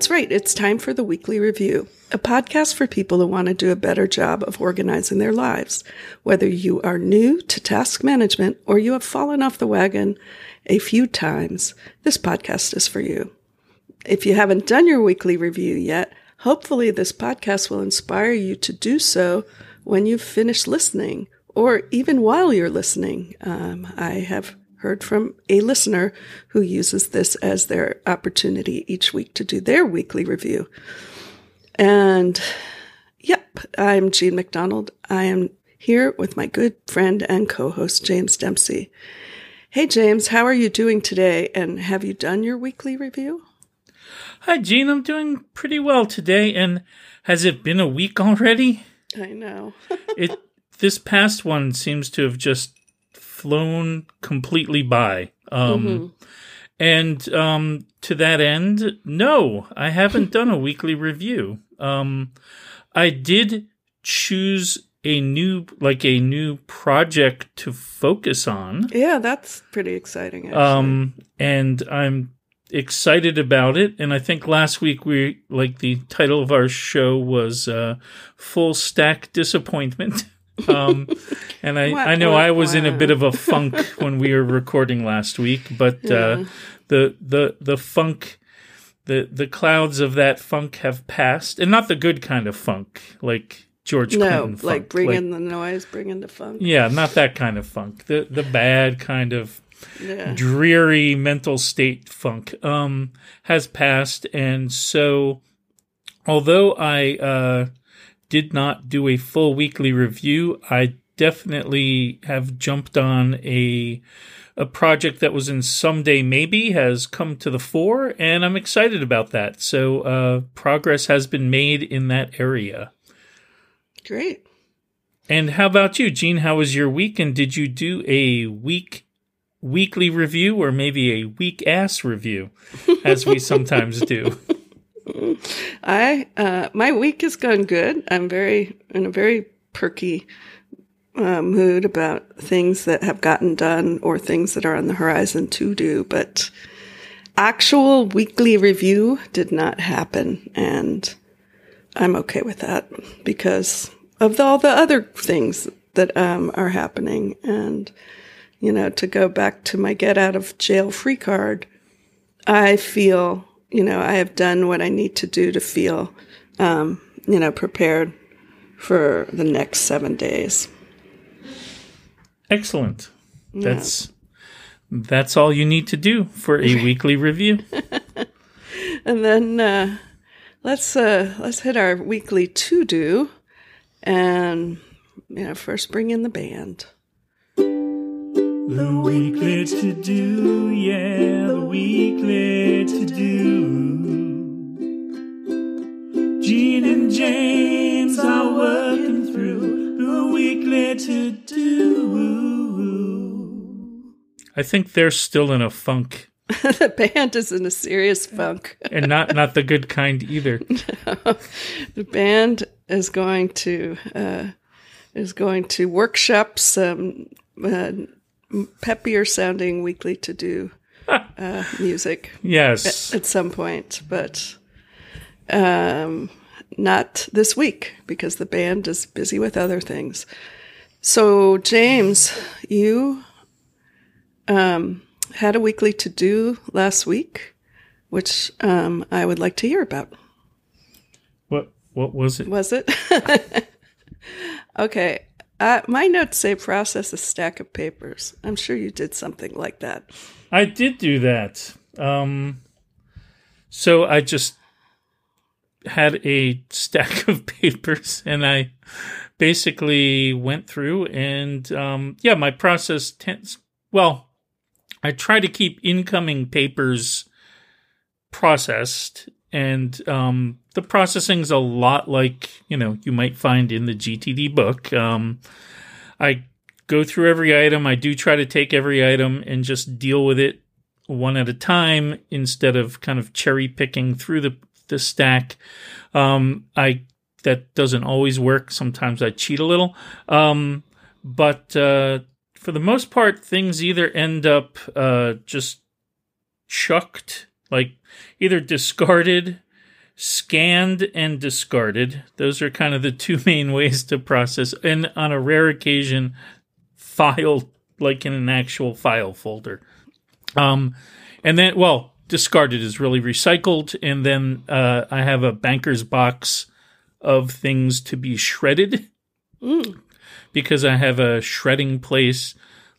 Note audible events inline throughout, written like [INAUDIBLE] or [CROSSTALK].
That's right. It's time for the weekly review, a podcast for people who want to do a better job of organizing their lives. Whether you are new to task management or you have fallen off the wagon a few times, this podcast is for you. If you haven't done your weekly review yet, hopefully this podcast will inspire you to do so when you've finished listening or even while you're listening. Um, I have heard from a listener who uses this as their opportunity each week to do their weekly review. And yep, I'm Jean MacDonald. I am here with my good friend and co-host James Dempsey. Hey James, how are you doing today? And have you done your weekly review? Hi Jean, I'm doing pretty well today. And has it been a week already? I know. [LAUGHS] it this past one seems to have just flown completely by. Um, mm-hmm. And um, to that end, no, I haven't [LAUGHS] done a weekly review. Um, I did choose a new, like a new project to focus on. Yeah, that's pretty exciting. Actually. Um, and I'm excited about it. And I think last week we, like, the title of our show was uh, "Full Stack Disappointment." [LAUGHS] Um, and I, what, I know what, I was in a bit of a funk when we were recording last week, but uh, yeah. uh, the the the funk, the the clouds of that funk have passed, and not the good kind of funk, like George no, Clinton funk. like bringing like, the noise, bringing the funk. Yeah, not that kind of funk. The the bad kind of yeah. dreary mental state funk um, has passed, and so although I. Uh, did not do a full weekly review. I definitely have jumped on a a project that was in someday maybe has come to the fore and i'm excited about that. So uh, progress has been made in that area. Great. And how about you jean how was your week? And did you do a week weekly review or maybe a week ass review as we [LAUGHS] sometimes do [LAUGHS] I uh, my week has gone good. I'm very in a very perky uh, mood about things that have gotten done or things that are on the horizon to do. But actual weekly review did not happen, and I'm okay with that because of the, all the other things that um, are happening. And you know, to go back to my get out of jail free card, I feel you know, I have done what I need to do to feel, um, you know, prepared for the next seven days. Excellent. Yeah. That's that's all you need to do for a [LAUGHS] weekly review. and then uh, let's uh, let's hit our weekly to do, and you know, first bring in the band. The weekly to do, yeah, the weekly to do. Jean and James are working through the weekly to do. I think they're still in a funk. [LAUGHS] the band is in a serious funk, [LAUGHS] and not not the good kind either. [LAUGHS] No. The band is going to uh, is going to workshop some uh, peppier sounding weekly to do [LAUGHS] uh, music. Yes. At, at, some point, but um, not this week because the band is busy with other things. So, James, you um, had a weekly to do last week, which um, I would like to hear about. What What was it? Was it? [LAUGHS] okay. Uh, my notes say process a stack of papers. I'm sure you did something like that. I did do that. Um, so I just had a stack of [LAUGHS] papers and I basically went through and, um, yeah, my process tends, well, I try to keep incoming papers processed and um, the processing's a lot like you know you might find in the GTD book. Um, I go through every item. I do try to take every item and just deal with it one at a time instead of kind of cherry picking through the the stack. Um, I that doesn't always work. Sometimes I cheat a little, um, but uh, for the most part, things either end up uh, just chucked, like either discarded scanned and discarded. Those are kind of the two [LAUGHS] main ways to process. And on a rare occasion, file like in an actual file folder. Um, and then, well, discarded is really recycled. And then uh, I have a banker's box of things to be shredded because I have a shredding place,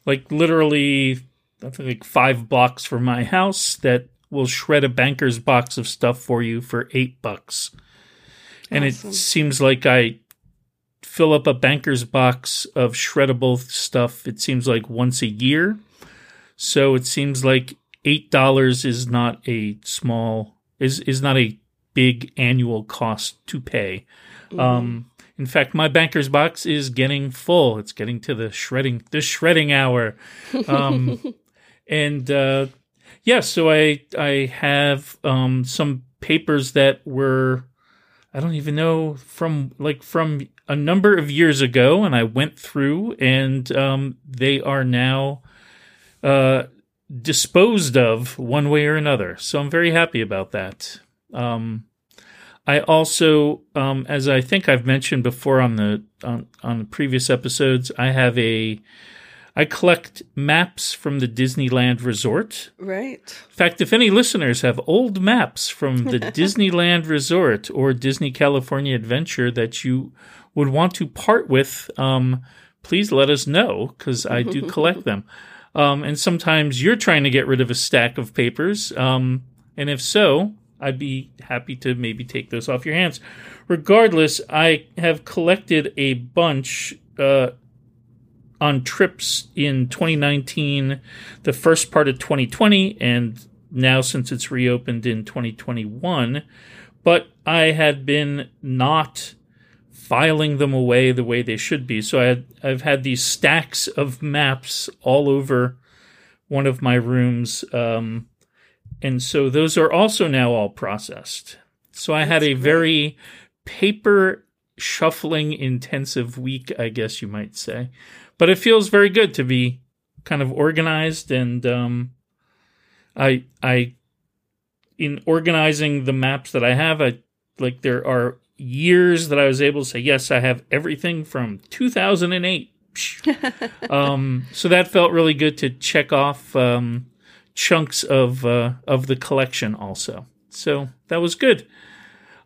like literally, I think like five blocks from my house that will shred a banker's box of stuff for you for eight bucks. And Awesome. it seems like I fill up a banker's box of shreddable stuff, it seems like once a year. So it seems like eight dollars is not a small is is not a big annual cost to pay. Um, in fact, my banker's box is getting full. It's getting to the shredding the shredding hour. [LAUGHS] Um, and uh, yeah, so I I have um, some papers that were I don't even know from like from a number of years ago, and I went through, and um, they are now uh, disposed of one way or another. So I'm very happy about that. Um, I also, um, as I think I've mentioned before on the on, on the previous episodes, I have a I collect maps from the Disneyland Resort. Right. In fact, if any listeners have old maps from the [LAUGHS] Disneyland Resort or Disney California Adventure that you would want to part with, um, please let us know because I do [LAUGHS] collect them. Um, and sometimes you're trying to get rid of a stack of papers. Um, and if so, I'd be happy to maybe take those off your hands. Regardless, I have collected a bunch uh, on trips in 2019, the first part of 2020, and now since it's reopened in 2021. But I had been not filing them away the way they should be. So I had, I've had these stacks of maps all over one of my rooms. Um, and so those are also now all processed. So I had a great. very paper shuffling intensive week, I guess you might say. But it feels very good to be kind of organized and um, I I in organizing the maps that I have, I like there are years that I was able to say yes, I have everything from 2008. [LAUGHS] um, so that felt really good to check off um, chunks of uh, of the collection also. So that was good.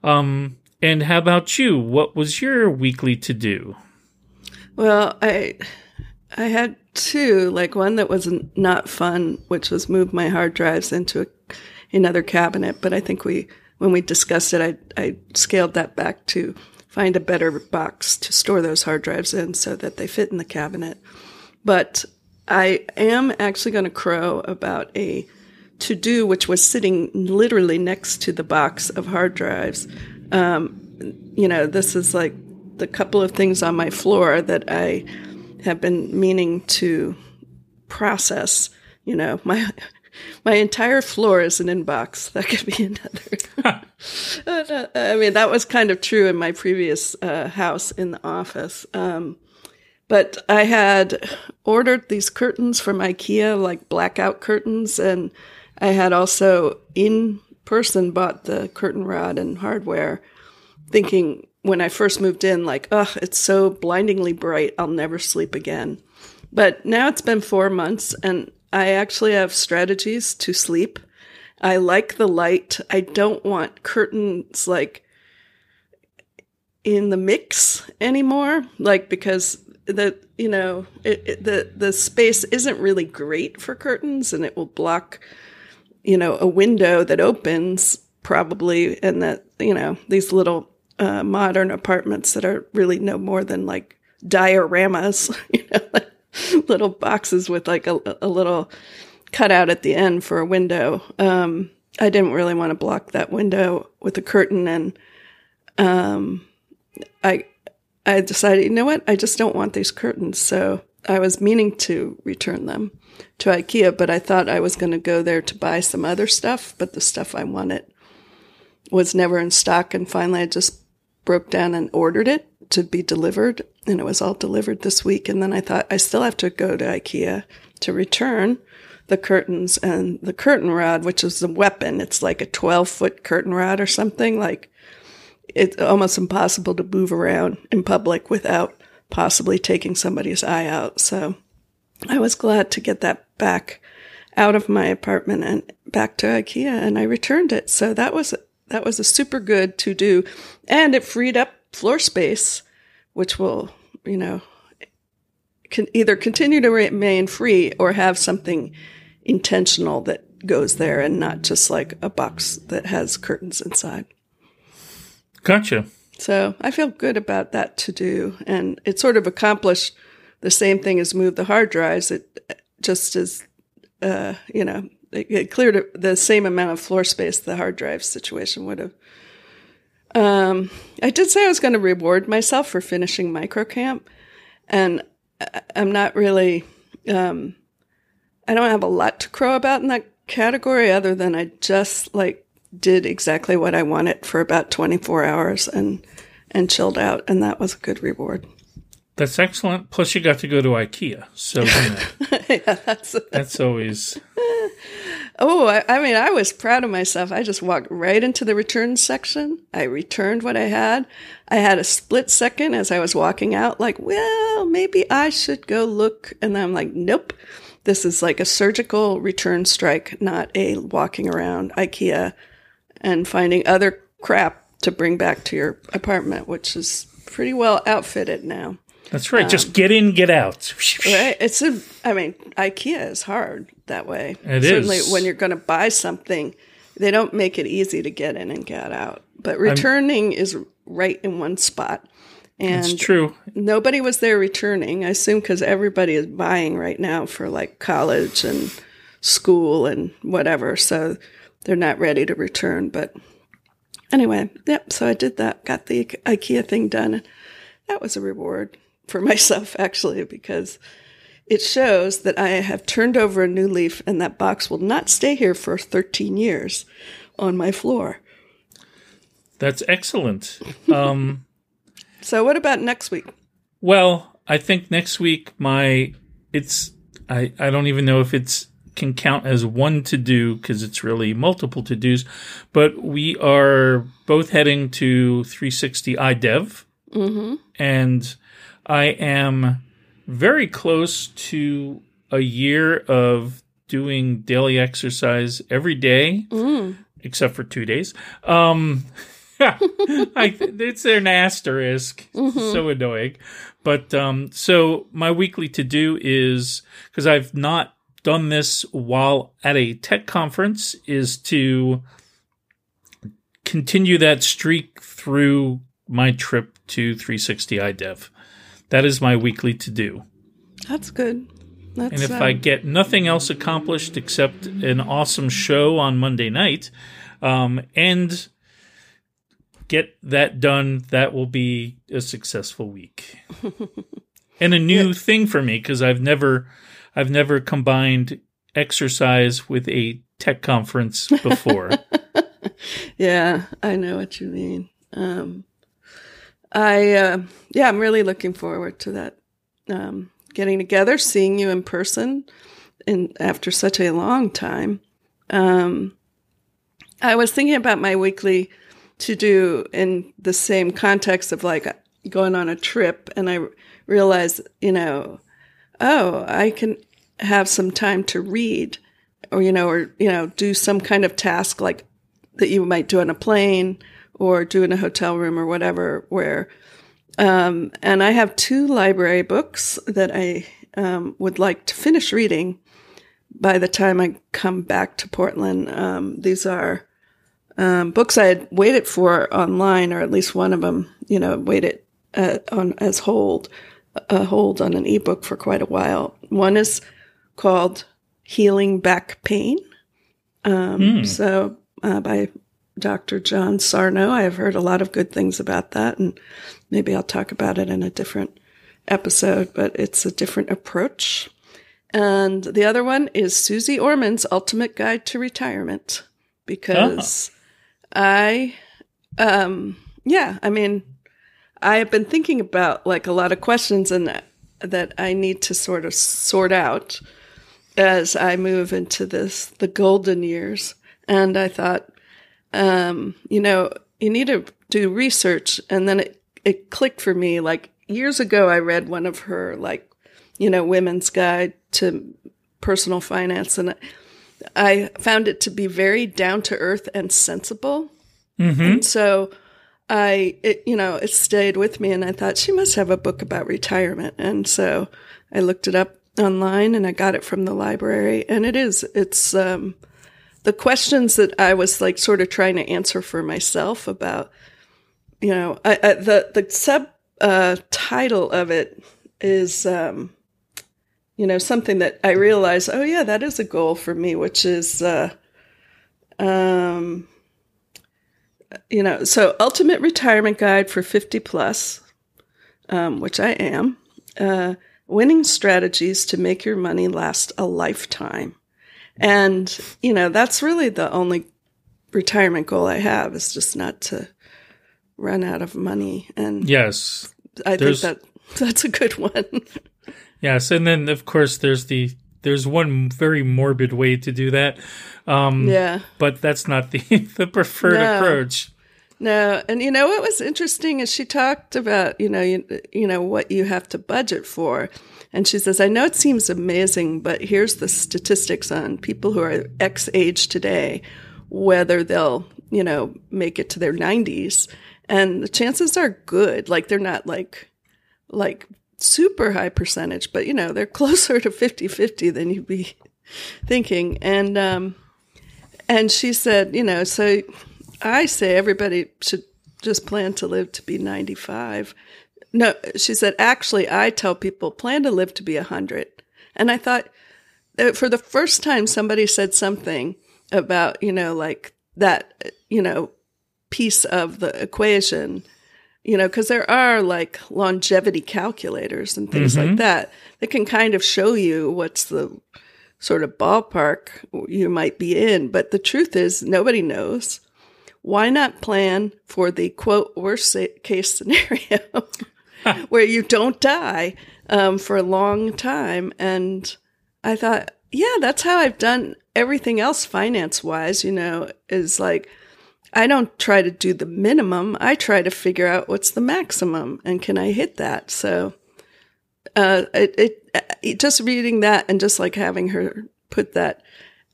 Um, and how about you? What was your weekly to do? Well, I I had two, like one that was not fun, which was move my hard drives into a, another cabinet. But I think we, when we discussed it, I I scaled that back to find a better box to store those hard drives in so that they fit in the cabinet. But I am actually going to crow about a to do, which was sitting literally next to the box of hard drives. Um, you know, this is like the couple of things on my floor that I have been meaning to process. You know, my [LAUGHS] my entire floor is an inbox. [LAUGHS] That could be another. [LAUGHS] I mean, that was kind of true in my previous uh, house in the office. Um, but I had ordered these curtains from IKEA, like blackout curtains, and I had also in person bought the curtain rod and hardware, thinking when I first moved in, like, oh, it's so blindingly bright, I'll never sleep again. But now it's been four months, and I actually have strategies to sleep. I like the light. I don't want curtains like in the mix anymore, like because the you know it, it, the the space isn't really great for curtains, and it will block you know a window that opens probably, and that you know these little uh, modern apartments that are really no more than like dioramas, [LAUGHS] you know, like little boxes with like a, a little cutout at the end for a window. Um, I didn't really want to block that window with a curtain, and um, I I decided, you know what, I just don't want these curtains. So I was meaning to return them to IKEA, but I thought I was going to go there to buy some other stuff, but the stuff I wanted was never in stock, and finally I just broke down and ordered it to be delivered, and it was all delivered this week. And then I thought I still have to go to IKEA to return the curtains and the curtain rod, which is a weapon. It's like a 12 foot curtain rod or something. Like it's almost impossible to move around in public without possibly taking somebody's eye out. So I was glad to get that back out of my apartment and back to IKEA and I returned it. So that was, that was a super good to do and it freed up floor space, which will, you know, can either continue to remain free or have something intentional that goes there and not just like a box that has curtains inside. Gotcha. So I feel good about that to do. And it sort of accomplished the same thing as move the hard drives. It just is, uh, you know, it, cleared the same amount of floor space the hard drive situation would have. Um, I did say I was going to reward myself for finishing microcamp, and I'm not really, um, I don't have a lot to crow about in that category other than I just like did exactly what I wanted for about 24 hours and, and chilled out. And that was a good reward. That's excellent. Plus, you got to go to IKEA, so you know, [LAUGHS] yeah, that's that's always. [LAUGHS] Oh, I, I, mean, I was proud of myself. I just walked right into the return section. I returned what I had. I had a split second as I was walking out, like, well, maybe I should go look. And then I'm like, nope. This is like a surgical return strike, not a walking around IKEA and finding other crap to bring back to your apartment, which is pretty well outfitted now. That's right. Um, Just get in, get out. Right. It's a. I mean, IKEA is hard that way. It Certainly, is. when you're going to buy something, they don't make it easy to get in and get out. But returning I'm, is right in one spot. And it's true. Nobody was there returning. I assume because everybody is buying right now for like college and school and whatever. So they're not ready to return. But anyway, yep. So I did that. Got the IKEA thing done. That was a reward for [LAUGHS] myself actually because it shows that I have turned over a new leaf and that box will not stay here for 13 years on my floor. That's excellent. Um, [LAUGHS] so what about next week? Well, I think next week my it's I I don't even know if it's can count as one to do because it's really multiple to dos, but we are both heading to 360 iDev, mm-hmm. and I am very close to a year of doing daily exercise every day, mm. except for two days. Um, [LAUGHS] I, it's an asterisk. Mm-hmm. So annoying. But um, so my weekly to do is because I've not done this while at a tech conference is to continue that streak through my trip to 360 iDev. That is my weekly to do. That's good. That's, and if um, I get nothing else accomplished except an awesome show on Monday night, um, and get that done, that will be a successful week. [LAUGHS] and a new yeah. thing for me because I've never, I've never combined exercise with a tech conference before. [LAUGHS] yeah, I know what you mean. Um, I uh, yeah, I'm really looking forward to that um, getting together, seeing you in person, and after such a long time. Um, I was thinking about my weekly to do in the same context of like going on a trip, and I realized, you know, oh, I can have some time to read, or you know, or you know, do some kind of task like that you might do on a plane or do in a hotel room or whatever, where, um, and I have two library books that I um, would like to finish reading by the time I come back to Portland. Um, these are um, books I had waited for online, or at least one of them, you know, waited uh, on as hold, a hold on an ebook for quite a while. One is called Healing Back Pain. Mm. So uh, by Dr. John Sarno. I have heard a lot of good things about that, and maybe I'll talk about it in a different episode, but it's a different approach. And the other one is Suze Orman's Ultimate Guide to Retirement, because oh. I, um, yeah, I mean, I have been thinking about like a lot of questions and that, that I need to sort of sort out. as I move into this the golden years, and I thought, um, you know, you need to do research, and then it it clicked for me. Like years ago, I read one of her like, you know, women's guide to personal finance, and I found it to be very down to earth and sensible. Mm-hmm. And so I, it, you know, it stayed with me and I thought she must have a book about retirement. And so I looked it up online and I got it from the library and it is, it's, um, the questions that I was like sort of trying to answer for myself about, you know, I, I, the, the sub, uh, title of it is, um, you know, something that I realize, oh yeah, that is a goal for me, which is, uh, um, you know, so ultimate retirement guide for 50 plus, um, which I am, uh, winning strategies to make your money last a lifetime. And, you know, that's really the only retirement goal I have is just not to run out of money. And yes, I think that [LAUGHS] that's a good one. yes. And then of course there's the, there's one very morbid way to do that. Um, yeah. But that's not the, [LAUGHS] the preferred No. approach. No, and you know what was interesting is she talked about you know you, you know what you have to budget for, and she says I know it seems amazing, but here's the statistics on people who are X age today, whether they'll you know make it to their 90s, and the chances are good. Like they're not like like super high percentage, but you know they're [LAUGHS] closer to 50-50 than you'd be thinking, and um, and she said you know so. I say everybody should just plan to live to be 95. No, she said, actually, I tell people plan to live to be 100. And I thought, uh, for the first time, somebody said something about, you know, like that, you know, piece of the equation, you know, because there are like longevity calculators and things like mm-hmm. that that can kind of show you what's the sort of ballpark you might be in. But the truth is, nobody knows why not plan for the quote worst case scenario [LAUGHS] where you don't die um, for a long time? And I thought, yeah, that's how I've done everything else finance wise, you know, is like, I don't try to do the minimum. I try to figure out what's the maximum and can I hit that? So, uh, it, it, it just reading that and just like having her put that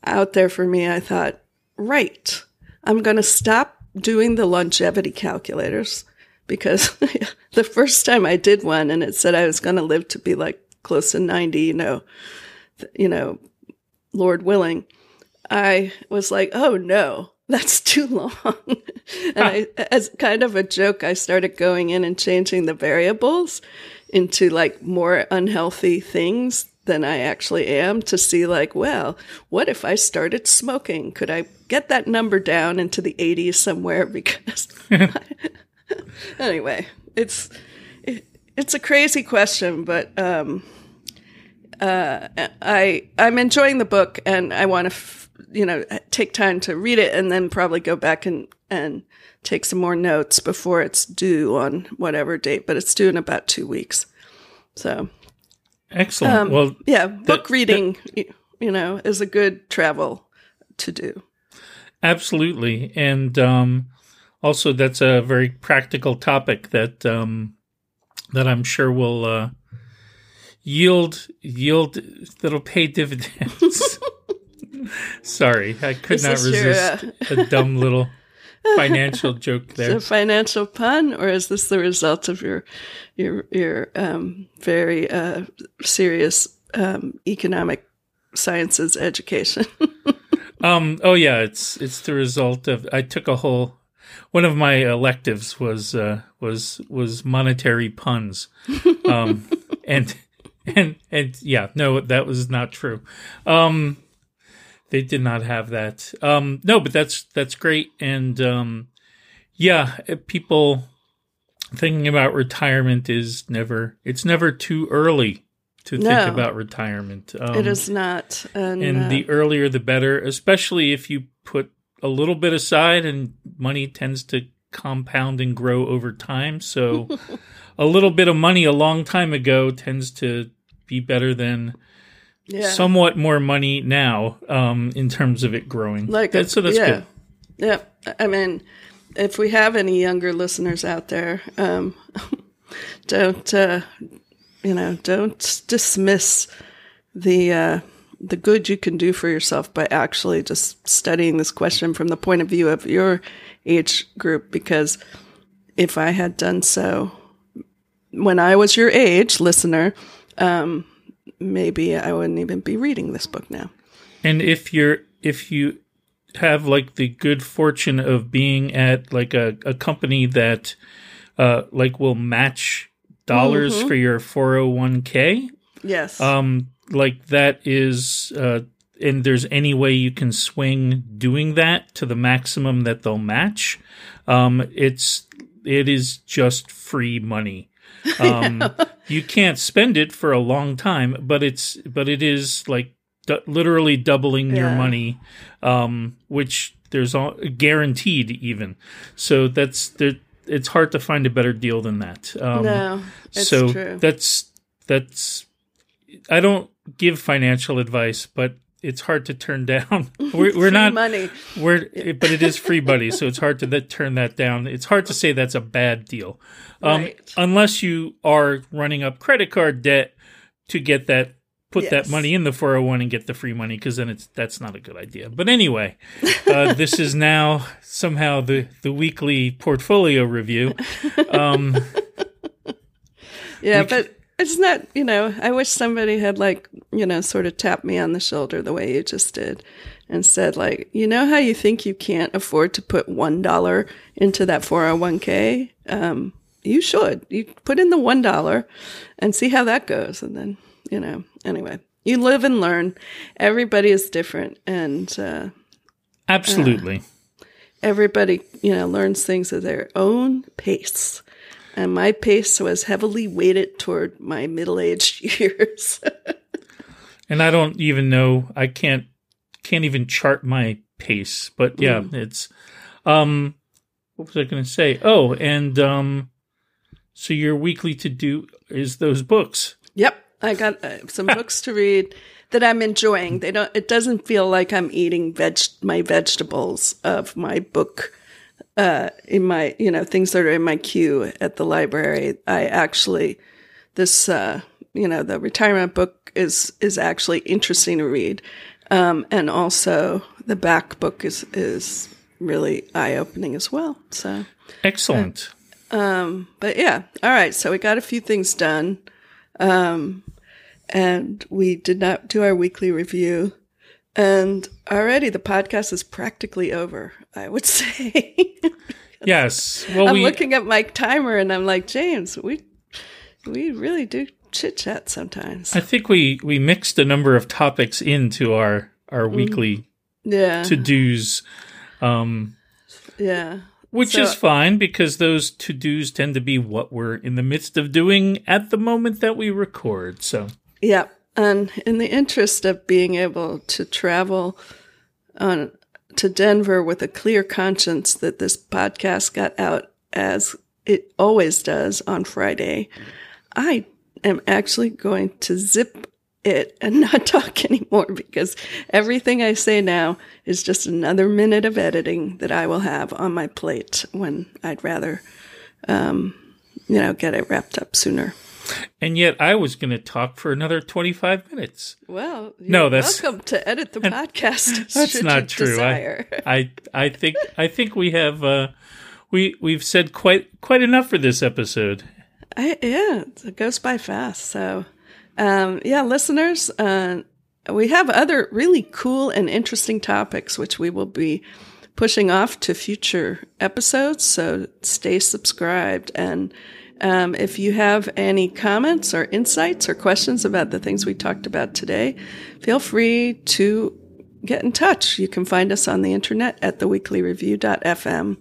out there for me, I thought, right, I'm going to stop doing the longevity calculators because [LAUGHS] the first time I did one and it said I was going to live to be like close to 90, you know, you know, Lord willing, I was like, oh no, that's [LAUGHS] too long. and I, as kind of a joke, I started going in and changing the variables into like more unhealthy things than I actually am to see like, well, what if I started smoking? Could I get that number down into the 80s somewhere? Because [LAUGHS] [LAUGHS] anyway, it's it, it's a crazy question, but um, uh, I I'm enjoying the book, and I want to f- you know take time to read it, and then probably go back and and take some more notes before it's due on whatever date. But it's due in about two weeks, so Excellent. um, well, yeah, book that- reading, y you know, is a good travel to do. Absolutely, and um, also that's a very practical topic that um, that I'm sure will uh, yield yield that'll pay dividends. [LAUGHS] Sorry, I could Is not this your, resist uh, a dumb little [LAUGHS] financial joke there. a financial pun, or is this the result of your your your um, very uh, serious um, economic sciences education? [LAUGHS] Um, oh yeah, it's it's the result of I took a whole one of my electives was uh, was was monetary puns, um, [LAUGHS] and and and yeah, no, that was not true. Um, they did not have that. Um, no, but that's that's great, and um, yeah, uh, people thinking about retirement is never it's never too early to No. think about retirement. Um, it is not, and, and uh, the earlier the better, especially if you put a little bit aside and money tends to compound and grow over time. So [LAUGHS] a little bit of money a long time ago tends to be better than Yeah. somewhat more money now um, in terms of it growing. like That- so that's yeah. good. Yeah, I mean, if we have any younger listeners out there, um, [LAUGHS] don't uh, you know? Don't dismiss the uh, the good you can do for yourself by actually just studying this question from the point of view of your age group. Because if I had done so when I was your age, listener, um, maybe I wouldn't even be reading this book now. And if you're if you have like the good fortune of being at like a, a company that uh like will match dollars Mm-hmm. for your 401k Yes. um like that is uh and there's any way you can swing doing that to the maximum that they'll match. Um it's it is just free money. [LAUGHS] Um you can't spend it for a long time but it's but it is like du- literally doubling your money um which there's all guaranteed even. So that's there it's hard to find a better deal than that um no, it's so true. that's that's I don't give financial advice, but it's hard to turn [LAUGHS] down. We're, we're not money. we're but it is free buddy, so it's hard to that, turn that down. It's hard to say that's a bad deal, um, Right. unless you are running up credit card debt to get that put that money in the 401 and get the free money because then it's that's not a good idea. But anyway, uh, [LAUGHS] this is now somehow the the weekly portfolio review. Um, Yeah, We c- but it's not, you know, I wish somebody had like, you know, sort of tapped me on the shoulder the way you just did and said like, you know how you think you can't afford to put $1 into that 401k? Um, you should. You put in the $1 and see how that goes and then, you know, anyway. You live and learn. Everybody is different and uh absolutely. everybody, you know, learns things at their own pace. And my pace was heavily weighted toward my middle aged [LAUGHS] years. and I don't even know. I can't can't even chart my pace. But yeah, it's um. What was I going to say? Oh, and um. So your weekly to do is those books. yep. I got uh, some books to read that I'm enjoying. They don't, it doesn't feel like I'm eating veg, my vegetables of my book, uh, in my, you know, things that are in my queue at the library. I actually, this, uh, you know, the retirement book is, is actually interesting to read. Um, and also the back book is, is really eye opening as well. So, Excellent. Um. but yeah, all right. So we got a few things done. Um, and we did not do our weekly review. And already the podcast is practically over, I would [LAUGHS] say. yes. Well, I'm we looking at my timer and I'm like, James, we we really do chit chat sometimes. I think we we mixed a number of topics into our our Mm. weekly yeah. to dos. Um, yeah. which So- is fine because those to dos tend to be what we're in the midst of doing at the moment that we record. So Yeah. And in the interest of being able to travel on to Denver with a clear conscience that this podcast got out as it always does on Friday, I am actually going to zip it and [LAUGHS] not talk anymore because everything I say now is just another minute of editing that I will have on my plate when I'd rather, um, you know, get it wrapped up sooner. And yet I was going to talk for another 25 minutes. Well, you're No, that's- welcome to edit the podcast. [LAUGHS] That's not true. I, I I think I think we have uh we we've said quite quite enough for this episode. I, yeah, it goes by fast. So, um, yeah, listeners, uh, we have other really cool and interesting topics which we will be pushing off to future episodes. So stay subscribed. And um, if you have any comments or insights or questions about the things we talked about today, feel free to get in touch. You can find us on the internet at theweeklyreview.fm.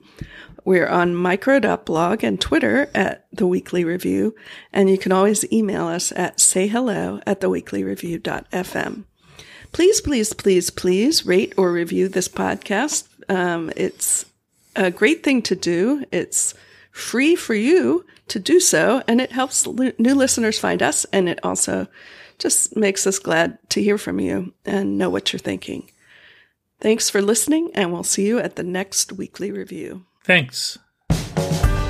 We're on micro.blog and Twitter at The Weekly Review, and you can always email us at sayhello at theweeklyreview.fm. Please, please, please, please rate or review this podcast. Um, it's a great thing to do. It's free for you to do so, and it helps li- new listeners find us, and it also Just makes us glad to hear from you and know what you're thinking. Thanks for listening, and we'll see you at the next weekly review. Thanks.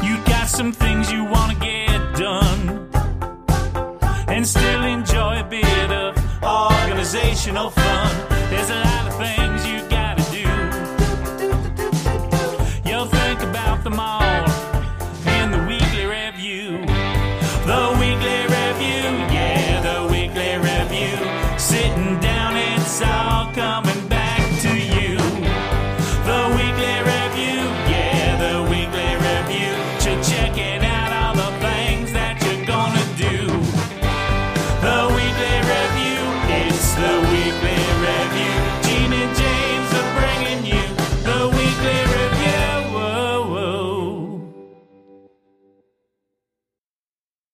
You got some things you want to get done and still enjoy a bit of organizational fun. There's a lot of